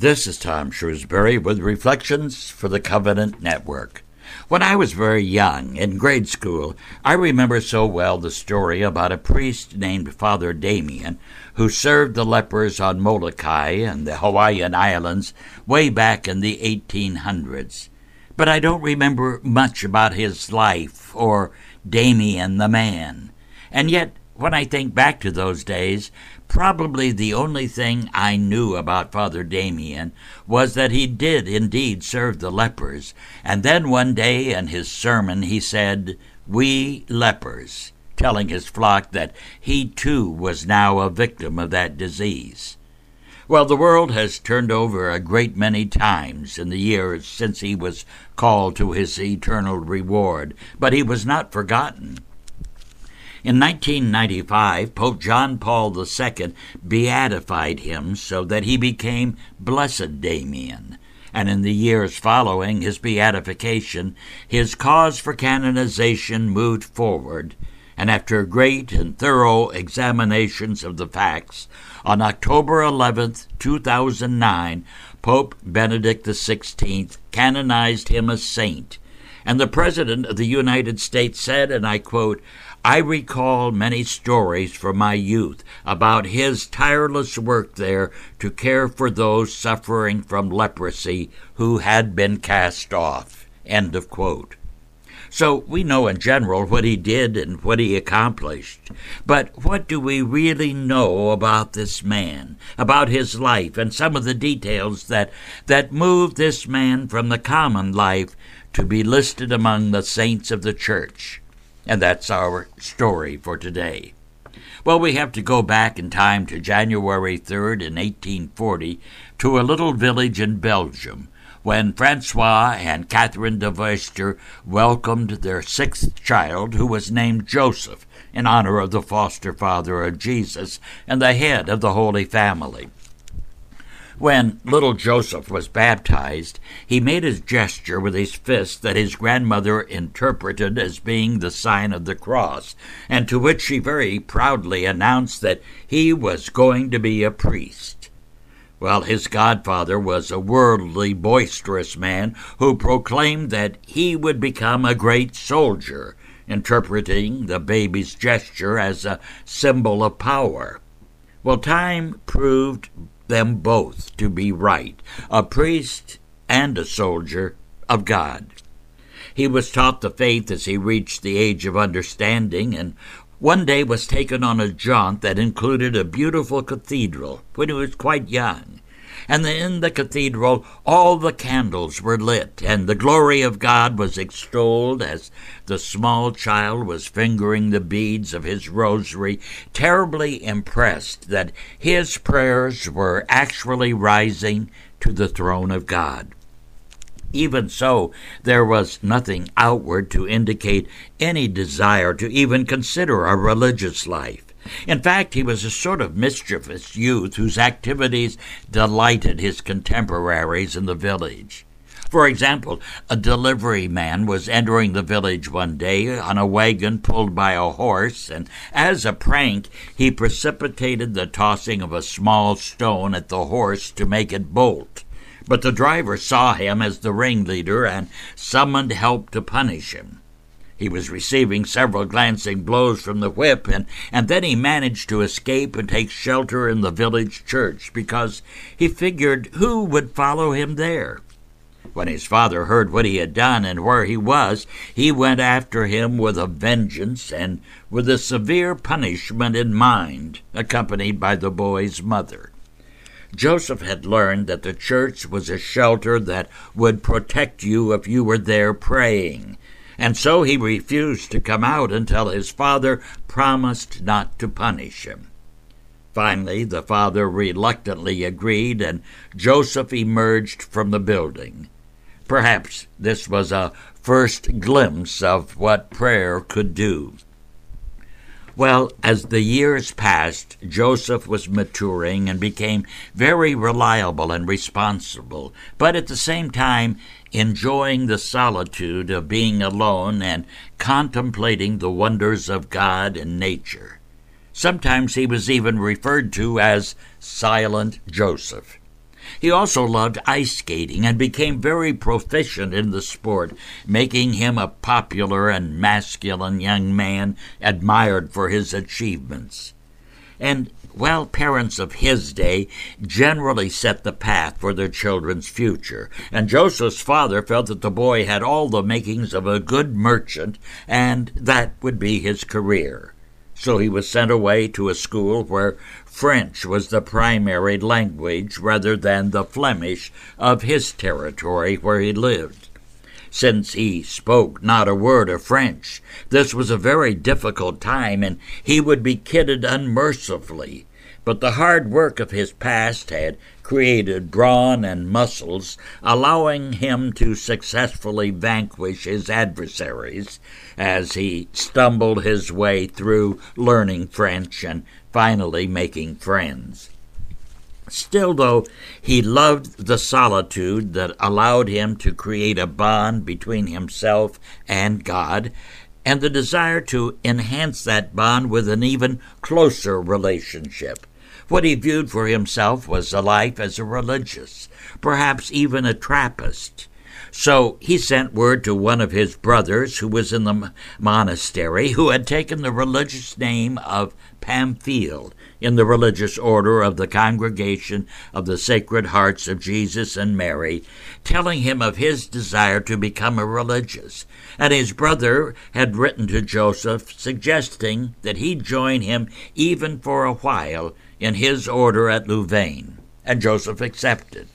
This is Tom Shrewsbury with Reflections for the Covenant Network. When I was very young, in grade school, I remember so well the story about a priest named Father Damien who served the lepers on Molokai and the Hawaiian Islands way back in the 1800s. But I don't remember much about his life or Damien the man. And yet, when I think back to those days, Probably the only thing I knew about Father Damien was that he did indeed serve the lepers, and then one day in his sermon he said, We lepers, telling his flock that he too was now a victim of that disease. Well, the world has turned over a great many times in the years since he was called to his eternal reward, but he was not forgotten. In 1995, Pope John Paul II beatified him so that he became Blessed Damien. And in the years following his beatification, his cause for canonization moved forward, and after great and thorough examinations of the facts, on October 11, 2009, Pope Benedict XVI canonized him a saint. And the President of the United States said, and I quote, I recall many stories from my youth about his tireless work there to care for those suffering from leprosy who had been cast off. End of quote. So we know in general what he did and what he accomplished. But what do we really know about this man, about his life, and some of the details that, that moved this man from the common life to be listed among the saints of the church? And that's our story for today. Well, we have to go back in time to January 3rd in 1840 to a little village in Belgium when Francois and Catherine de Veuster welcomed their sixth child, who was named Joseph, in honor of the foster father of Jesus and the head of the Holy Family. When little Joseph was baptized, he made a gesture with his fist that his grandmother interpreted as being the sign of the cross, and to which she very proudly announced that he was going to be a priest. Well, his godfather was a worldly, boisterous man who proclaimed that he would become a great soldier, interpreting the baby's gesture as a symbol of power. Well, time proved them both to be right, a priest and a soldier of God. He was taught the faith as he reached the age of understanding, and one day was taken on a jaunt that included a beautiful cathedral when he was quite young and in the cathedral all the candles were lit, and the glory of God was extolled as the small child was fingering the beads of his rosary, terribly impressed that his prayers were actually rising to the throne of God. Even so, there was nothing outward to indicate any desire to even consider a religious life. In fact, he was a sort of mischievous youth whose activities delighted his contemporaries in the village. For example, a delivery man was entering the village one day on a wagon pulled by a horse, and as a prank, he precipitated the tossing of a small stone at the horse to make it bolt. But the driver saw him as the ringleader and summoned help to punish him. He was receiving several glancing blows from the whip, and, and then he managed to escape and take shelter in the village church because he figured who would follow him there. When his father heard what he had done and where he was, he went after him with a vengeance and with a severe punishment in mind, accompanied by the boy's mother. Joseph had learned that the church was a shelter that would protect you if you were there praying, and so he refused to come out until his father promised not to punish him. Finally, the father reluctantly agreed, and Joseph emerged from the building. Perhaps this was a first glimpse of what prayer could do. Well, as the years passed, Joseph was maturing and became very reliable and responsible, but at the same time enjoying the solitude of being alone and contemplating the wonders of God and nature. Sometimes he was even referred to as Silent Joseph. He also loved ice skating and became very proficient in the sport, making him a popular and masculine young man admired for his achievements. And well, parents of his day generally set the path for their children's future, and Joseph's father felt that the boy had all the makings of a good merchant, and that would be his career. So he was sent away to a school where French was the primary language rather than the Flemish of his territory where he lived since he spoke not a word of French. This was a very difficult time, and he would be kidded unmercifully. But the hard work of his past had created brawn and muscles, allowing him to successfully vanquish his adversaries as he stumbled his way through learning French and finally making friends. Still, though, he loved the solitude that allowed him to create a bond between himself and God, and the desire to enhance that bond with an even closer relationship. What he viewed for himself was a life as a religious, perhaps even a Trappist. So he sent word to one of his brothers who was in the monastery, who had taken the religious name of Pamphile, in the religious order of the Congregation of the Sacred Hearts of Jesus and Mary, telling him of his desire to become a religious. And his brother had written to Joseph, suggesting that he join him even for a while in his order at Louvain. And Joseph accepted.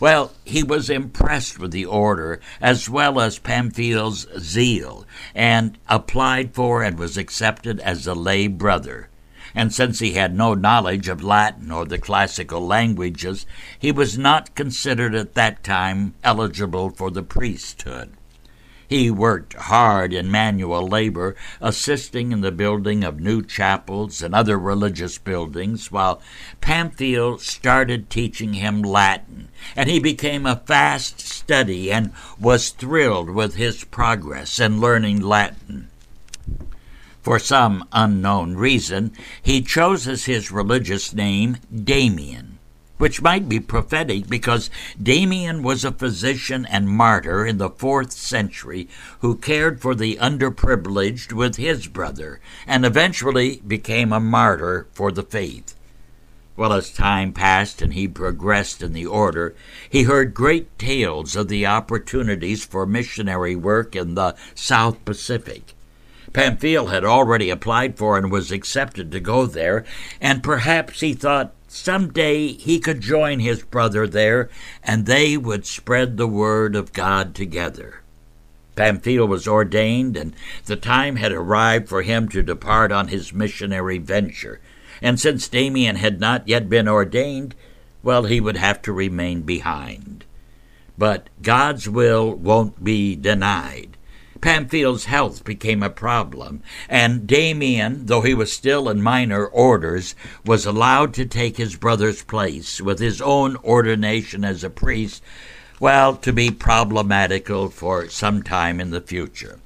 Well, he was impressed with the order as well as Pamphile's zeal, and applied for and was accepted as a lay brother and since he had no knowledge of Latin or the classical languages, he was not considered at that time eligible for the priesthood. He worked hard in manual labor, assisting in the building of new chapels and other religious buildings, while Pamphile started teaching him Latin, and he became a fast study and was thrilled with his progress in learning Latin. For some unknown reason, he chose as his religious name Damien, which might be prophetic because Damien was a physician and martyr in the fourth century who cared for the underprivileged with his brother and eventually became a martyr for the faith. Well, as time passed and he progressed in the order, he heard great tales of the opportunities for missionary work in the South Pacific. Pamphile had already applied for and was accepted to go there, and perhaps he thought some day he could join his brother there and they would spread the word of God together. Pamphile was ordained, and the time had arrived for him to depart on his missionary venture. And since Damien had not yet been ordained, well, he would have to remain behind. But God's will won't be denied. Pamphile's health became a problem, and Damien, though he was still in minor orders, was allowed to take his brother's place with his own ordination as a priest, well, to be problematical for some time in the future.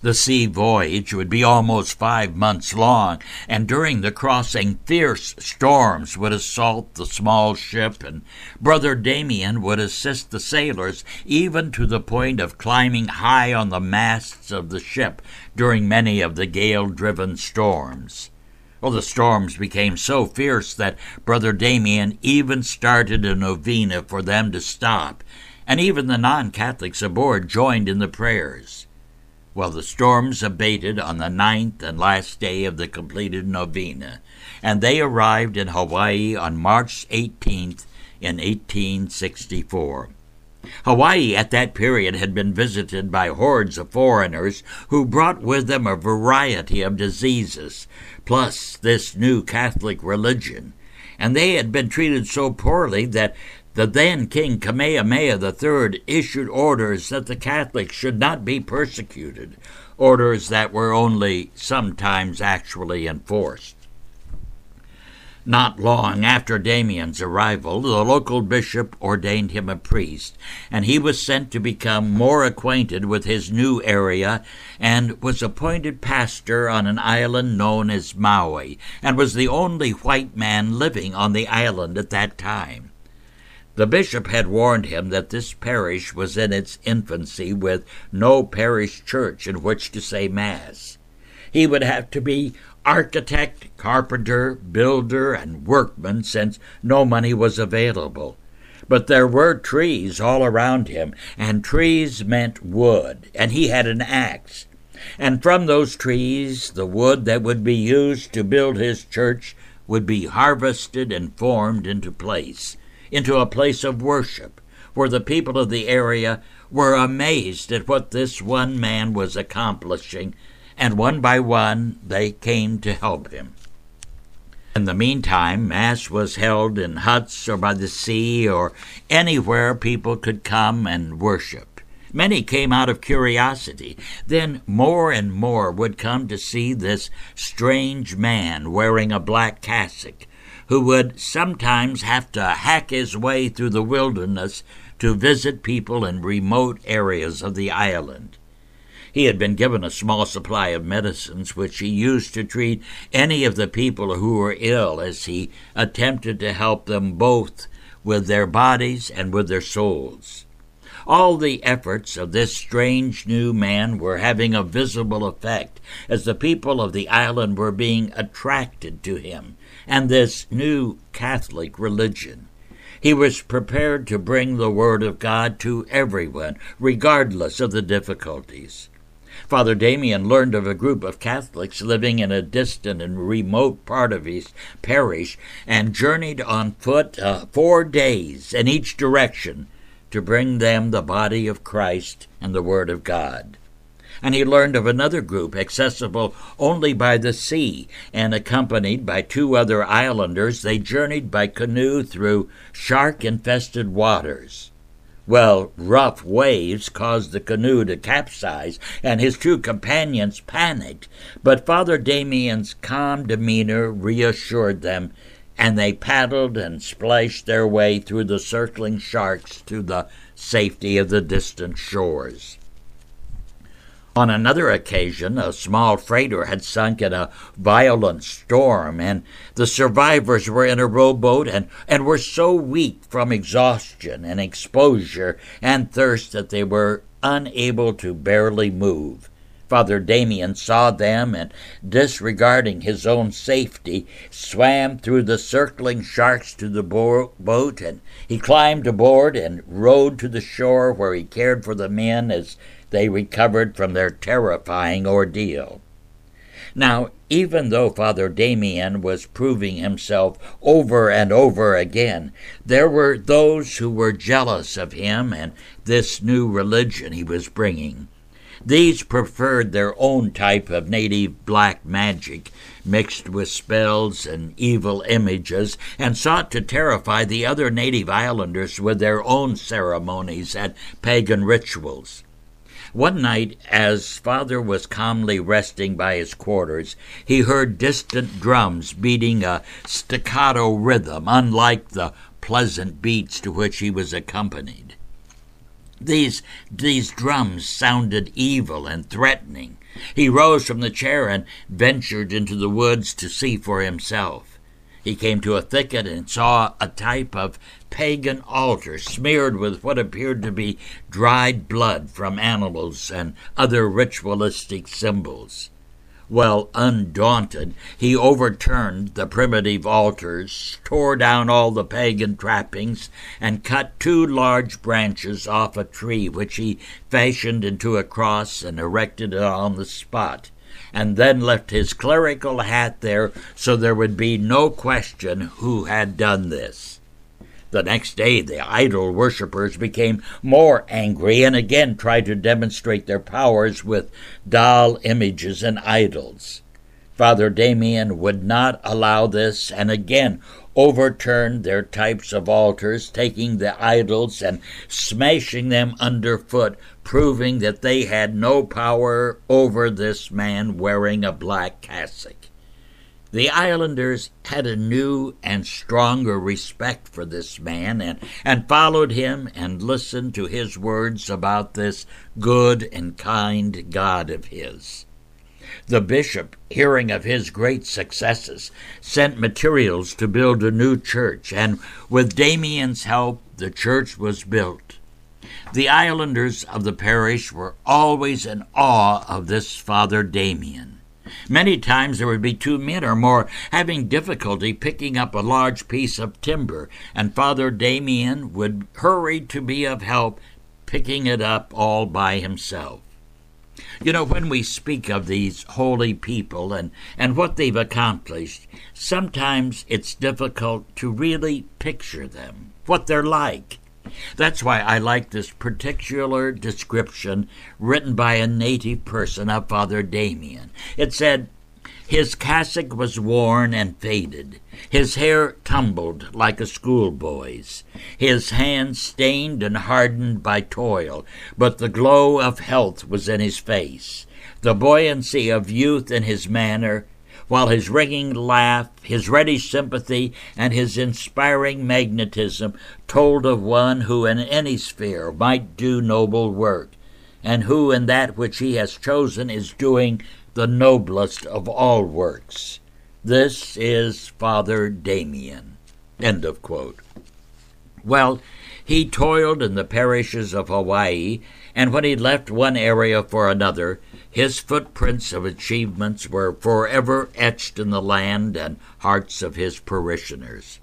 The sea voyage would be almost five months long, and during the crossing, fierce storms would assault the small ship, and Brother Damien would assist the sailors, even to the point of climbing high on the masts of the ship during many of the gale driven storms. Well, the storms became so fierce that Brother Damien even started a novena for them to stop, and even the non Catholics aboard joined in the prayers. Well, the storms abated on the ninth and last day of the completed novena, and they arrived in Hawaii on March 18th in 1864. Hawaii at that period had been visited by hordes of foreigners who brought with them a variety of diseases, plus this new Catholic religion, and they had been treated so poorly that the then King Kamehameha III issued orders that the Catholics should not be persecuted, orders that were only sometimes actually enforced. Not long after Damien's arrival, the local bishop ordained him a priest, and he was sent to become more acquainted with his new area and was appointed pastor on an island known as Maui, and was the only white man living on the island at that time. The bishop had warned him that this parish was in its infancy with no parish church in which to say Mass. He would have to be architect, carpenter, builder, and workman since no money was available. But there were trees all around him, and trees meant wood, and he had an axe. And from those trees, the wood that would be used to build his church would be harvested and formed into place, into a place of worship, where the people of the area were amazed at what this one man was accomplishing, and one by one they came to help him. In the meantime, Mass was held in huts or by the sea or anywhere people could come and worship. Many came out of curiosity. Then more and more would come to see this strange man wearing a black cassock, who would sometimes have to hack his way through the wilderness to visit people in remote areas of the island. He had been given a small supply of medicines which he used to treat any of the people who were ill as he attempted to help them both with their bodies and with their souls. All the efforts of this strange new man were having a visible effect as the people of the island were being attracted to him and this new Catholic religion. He was prepared to bring the Word of God to everyone, regardless of the difficulties. Father Damien learned of a group of Catholics living in a distant and remote part of his parish and journeyed on foot uh, four days in each direction to bring them the body of Christ and the Word of God. And he learned of another group accessible only by the sea, and accompanied by two other islanders, they journeyed by canoe through shark infested waters. Well, rough waves caused the canoe to capsize, and his two companions panicked. But Father Damien's calm demeanor reassured them, and they paddled and splashed their way through the circling sharks to the safety of the distant shores. On another occasion, a small freighter had sunk in a violent storm, and the survivors were in a rowboat and, and were so weak from exhaustion and exposure and thirst that they were unable to barely move. Father Damien saw them and, disregarding his own safety, swam through the circling sharks to the bo- boat, and he climbed aboard and rowed to the shore where he cared for the men as they recovered from their terrifying ordeal. Now, even though Father Damien was proving himself over and over again, there were those who were jealous of him and this new religion he was bringing. These preferred their own type of native black magic, mixed with spells and evil images, and sought to terrify the other native islanders with their own ceremonies and pagan rituals. One night, as father was calmly resting by his quarters, he heard distant drums beating a staccato rhythm, unlike the pleasant beats to which he was accompanied. These, these drums sounded evil and threatening. He rose from the chair and ventured into the woods to see for himself. He came to a thicket and saw a type of pagan altar smeared with what appeared to be dried blood from animals and other ritualistic symbols. Well, undaunted, he overturned the primitive altars, tore down all the pagan trappings, and cut two large branches off a tree, which he fashioned into a cross and erected it on the spot and then left his clerical hat there so there would be no question who had done this. The next day, the idol worshippers became more angry and again tried to demonstrate their powers with doll images and idols. Father Damien would not allow this and again overturned their types of altars, taking the idols and smashing them underfoot, proving that they had no power over this man wearing a black cassock. The islanders had a new and stronger respect for this man and, and followed him and listened to his words about this good and kind God of his. The bishop, hearing of his great successes, sent materials to build a new church, and with Damien's help, the church was built. The islanders of the parish were always in awe of this Father Damien. Many times there would be two men or more having difficulty picking up a large piece of timber, and Father Damien would hurry to be of help picking it up all by himself. You know, when we speak of these holy people and, and what they've accomplished, sometimes it's difficult to really picture them, what they're like. That's why I like this particular description written by a native person of Father Damien. It said, His cassock was worn and faded, his hair tumbled like a schoolboy's, his hands stained and hardened by toil, but the glow of health was in his face, the buoyancy of youth in his manner, while his ringing laugh, his ready sympathy, and his inspiring magnetism told of one who in any sphere might do noble work, and who in that which he has chosen is doing the noblest of all works. This is Father Damien. End of quote. Well, he toiled in the parishes of Hawaii, and when he left one area for another, his footprints of achievements were forever etched in the land and hearts of his parishioners.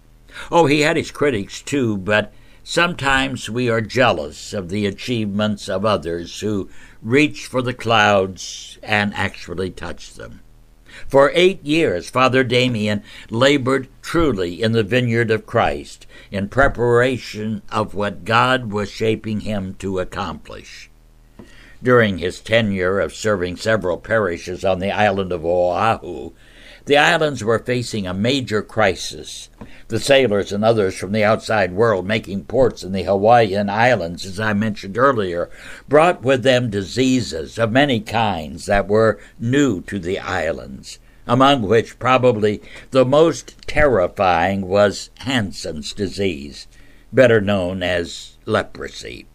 Oh, he had his critics too, but sometimes we are jealous of the achievements of others who reach for the clouds and actually touch them. For eight years, Father Damien labored truly in the vineyard of Christ in preparation of what God was shaping him to accomplish. During his tenure of serving several parishes on the island of Oahu, the islands were facing a major crisis. The sailors and others from the outside world making ports in the Hawaiian Islands, as I mentioned earlier, brought with them diseases of many kinds that were new to the islands, among which probably the most terrifying was Hansen's disease, better known as leprosy.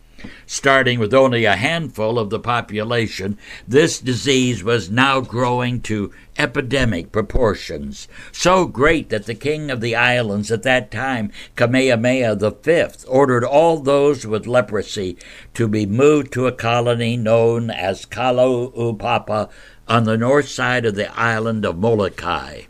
Starting with only a handful of the population, this disease was now growing to epidemic proportions, so great that the king of the islands at that time, Kamehameha V, ordered all those with leprosy to be moved to a colony known as Kalaupapa on the north side of the island of Molokai.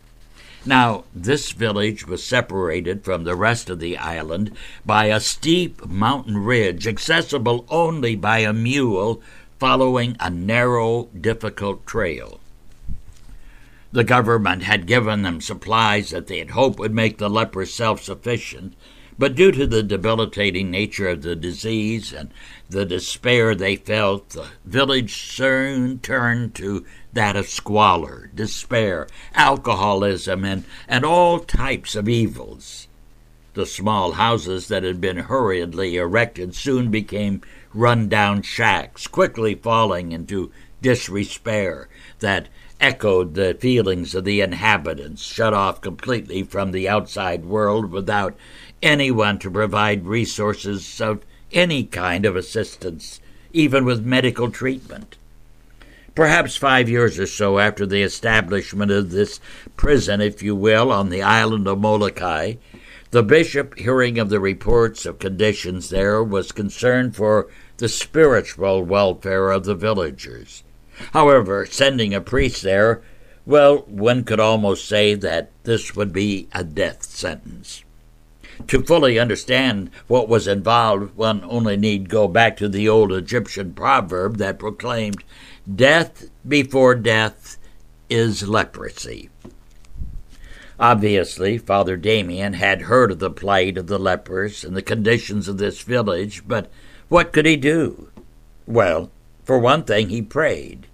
Now, this village was separated from the rest of the island by a steep mountain ridge accessible only by a mule following a narrow, difficult trail. The government had given them supplies that they had hoped would make the lepers self sufficient, but due to the debilitating nature of the disease and the despair they felt, the village soon turned to that of squalor, despair, alcoholism, and, and all types of evils. The small houses that had been hurriedly erected soon became run down shacks, quickly falling into disrepair that echoed the feelings of the inhabitants, shut off completely from the outside world without anyone to provide resources of any kind of assistance, even with medical treatment. Perhaps five years or so after the establishment of this prison, if you will, on the island of Molokai, the bishop, hearing of the reports of conditions there, was concerned for the spiritual welfare of the villagers. However, sending a priest there, well, one could almost say that this would be a death sentence. To fully understand what was involved, one only need go back to the old Egyptian proverb that proclaimed, Death before death is leprosy. Obviously, Father Damien had heard of the plight of the lepers and the conditions of this village, but what could he do? Well, for one thing, he prayed.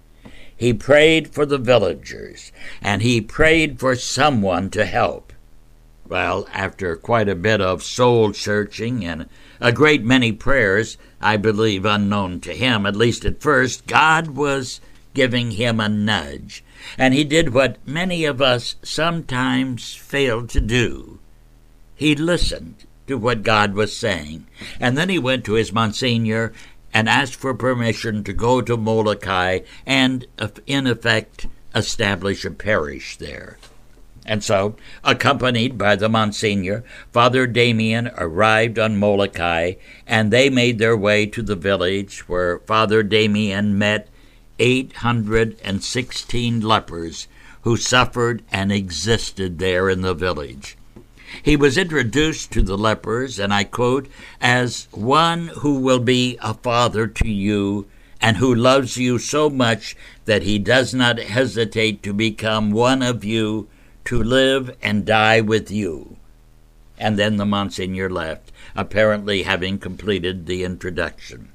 He prayed for the villagers, and he prayed for someone to help. Well, after quite a bit of soul searching and a great many prayers, I believe unknown to him, at least at first, God was giving him a nudge, and he did what many of us sometimes fail to do. He listened to what God was saying, and then he went to his Monsignor and asked for permission to go to Molokai and, in effect, establish a parish there. And so, accompanied by the Monsignor, Father Damien arrived on Molokai, and they made their way to the village where Father Damien met 816 lepers who suffered and existed there in the village. He was introduced to the lepers, and I quote, as one who will be a father to you and who loves you so much that he does not hesitate to become one of you to live and die with you. And then the Monsignor left, apparently having completed the introduction.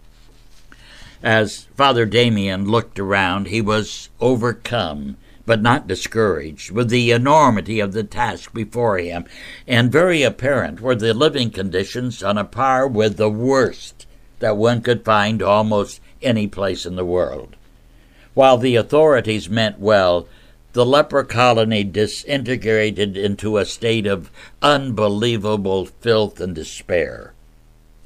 As Father Damien looked around, he was overcome, but not discouraged, with the enormity of the task before him, and very apparent were the living conditions on a par with the worst that one could find almost any place in the world. While the authorities meant well, the leper colony disintegrated into a state of unbelievable filth and despair.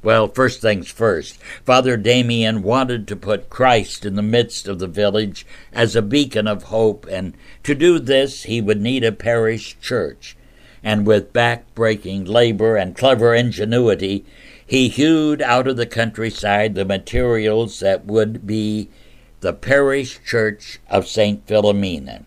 Well, first things first, Father Damien wanted to put Christ in the midst of the village as a beacon of hope, and to do this he would need a parish church. And with back-breaking labor and clever ingenuity, he hewed out of the countryside the materials that would be the parish church of St. Philomena.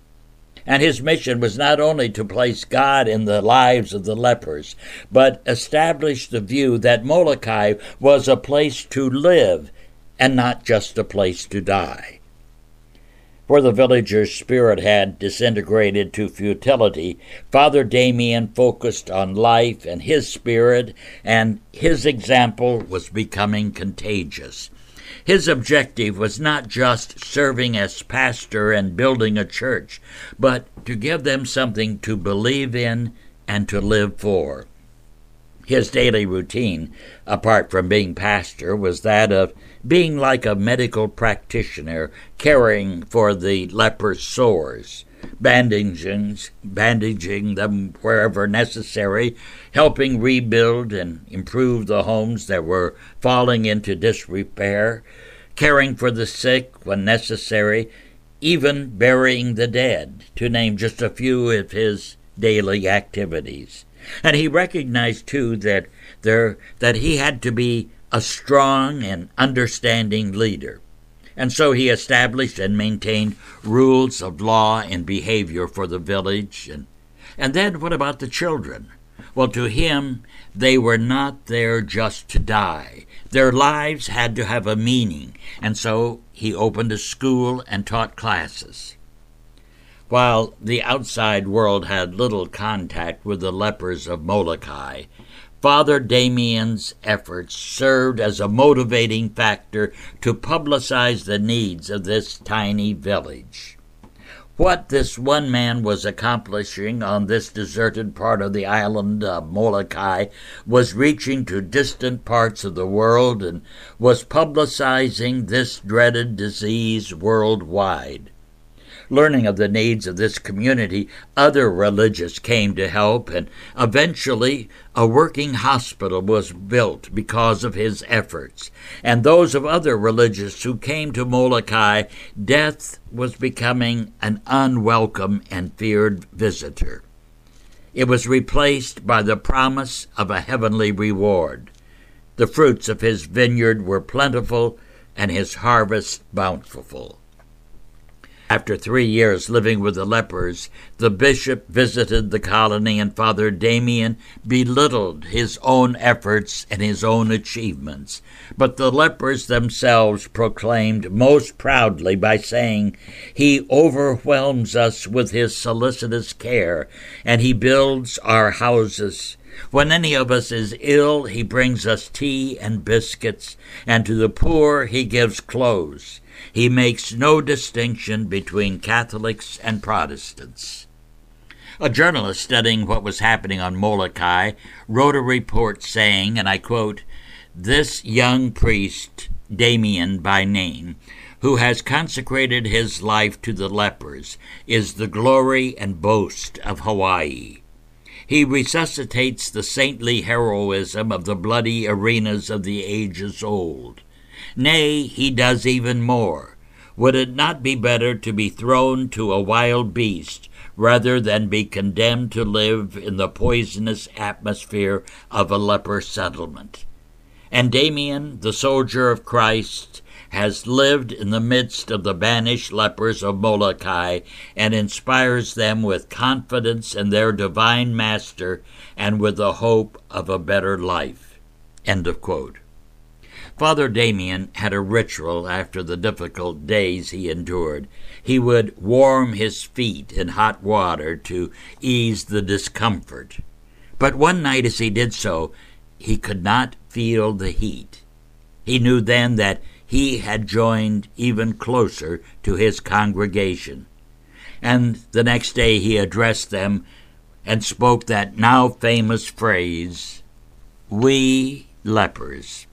And his mission was not only to place God in the lives of the lepers, but establish the view that Molokai was a place to live and not just a place to die. Where the villagers' spirit had disintegrated to futility, Father Damien focused on life and his spirit, and his example was becoming contagious. His objective was not just serving as pastor and building a church, but to give them something to believe in and to live for. His daily routine, apart from being pastor, was that of being like a medical practitioner, caring for the leper's sores, bandaging, bandaging them wherever necessary, helping rebuild and improve the homes that were falling into disrepair, caring for the sick when necessary, even burying the dead, to name just a few of his daily activities. And he recognized too that there that he had to be a strong and understanding leader. And so he established and maintained rules of law and behavior for the village. And, and then what about the children? Well, to him, they were not there just to die. Their lives had to have a meaning, and so he opened a school and taught classes. While the outside world had little contact with the lepers of Molokai, Father Damien's efforts served as a motivating factor to publicize the needs of this tiny village. What this one man was accomplishing on this deserted part of the island of Molokai was reaching to distant parts of the world and was publicizing this dreaded disease worldwide. Learning of the needs of this community, other religious came to help, and eventually a working hospital was built because of his efforts. And those of other religious who came to Molokai, death was becoming an unwelcome and feared visitor. It was replaced by the promise of a heavenly reward. The fruits of his vineyard were plentiful, and his harvest bountiful. After three years living with the lepers, the bishop visited the colony, and Father Damien belittled his own efforts and his own achievements. But the lepers themselves proclaimed most proudly by saying, He overwhelms us with his solicitous care, and he builds our houses. When any of us is ill, he brings us tea and biscuits, and to the poor he gives clothes. He makes no distinction between Catholics and Protestants. A journalist studying what was happening on Molokai wrote a report saying, and I quote, This young priest, Damien by name, who has consecrated his life to the lepers, is the glory and boast of Hawaii. He resuscitates the saintly heroism of the bloody arenas of the ages old. Nay, he does even more. Would it not be better to be thrown to a wild beast rather than be condemned to live in the poisonous atmosphere of a leper settlement? And Damien, the soldier of Christ, has lived in the midst of the banished lepers of Molokai and inspires them with confidence in their divine master and with the hope of a better life. End of quote. Father Damien had a ritual after the difficult days he endured. He would warm his feet in hot water to ease the discomfort. But one night as he did so, he could not feel the heat. He knew then that he had joined even closer to his congregation. And the next day he addressed them and spoke that now famous phrase, We lepers.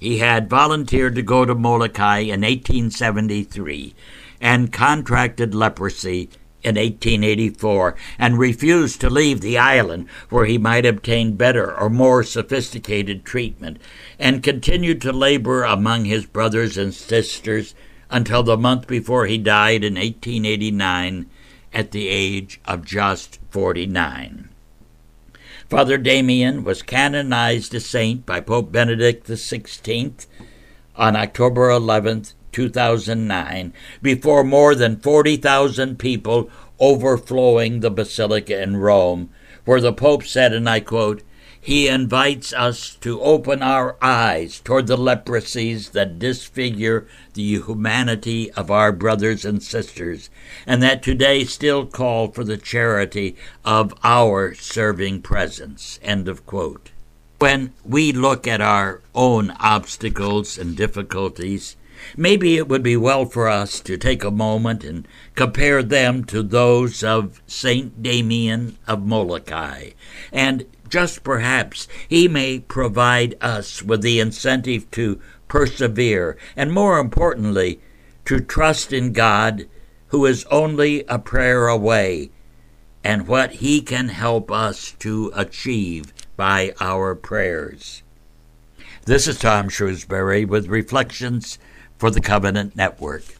He had volunteered to go to Molokai in 1873 and contracted leprosy in 1884 and refused to leave the island where he might obtain better or more sophisticated treatment and continued to labor among his brothers and sisters until the month before he died in 1889 at the age of just 49. Father Damien was canonized a saint by Pope Benedict XVI on October 11, 2009, before more than 40,000 people overflowing the basilica in Rome, where the Pope said, and I quote, He invites us to open our eyes toward the leprosies that disfigure the humanity of our brothers and sisters, and that today still call for the charity of our serving presence. End of quote. When we look at our own obstacles and difficulties, maybe it would be well for us to take a moment and compare them to those of Saint Damien of Molokai, and just perhaps he may provide us with the incentive to persevere, and more importantly, to trust in God, who is only a prayer away, and what he can help us to achieve by our prayers. This is Tom Shrewsbury with Reflections for the Covenant Network.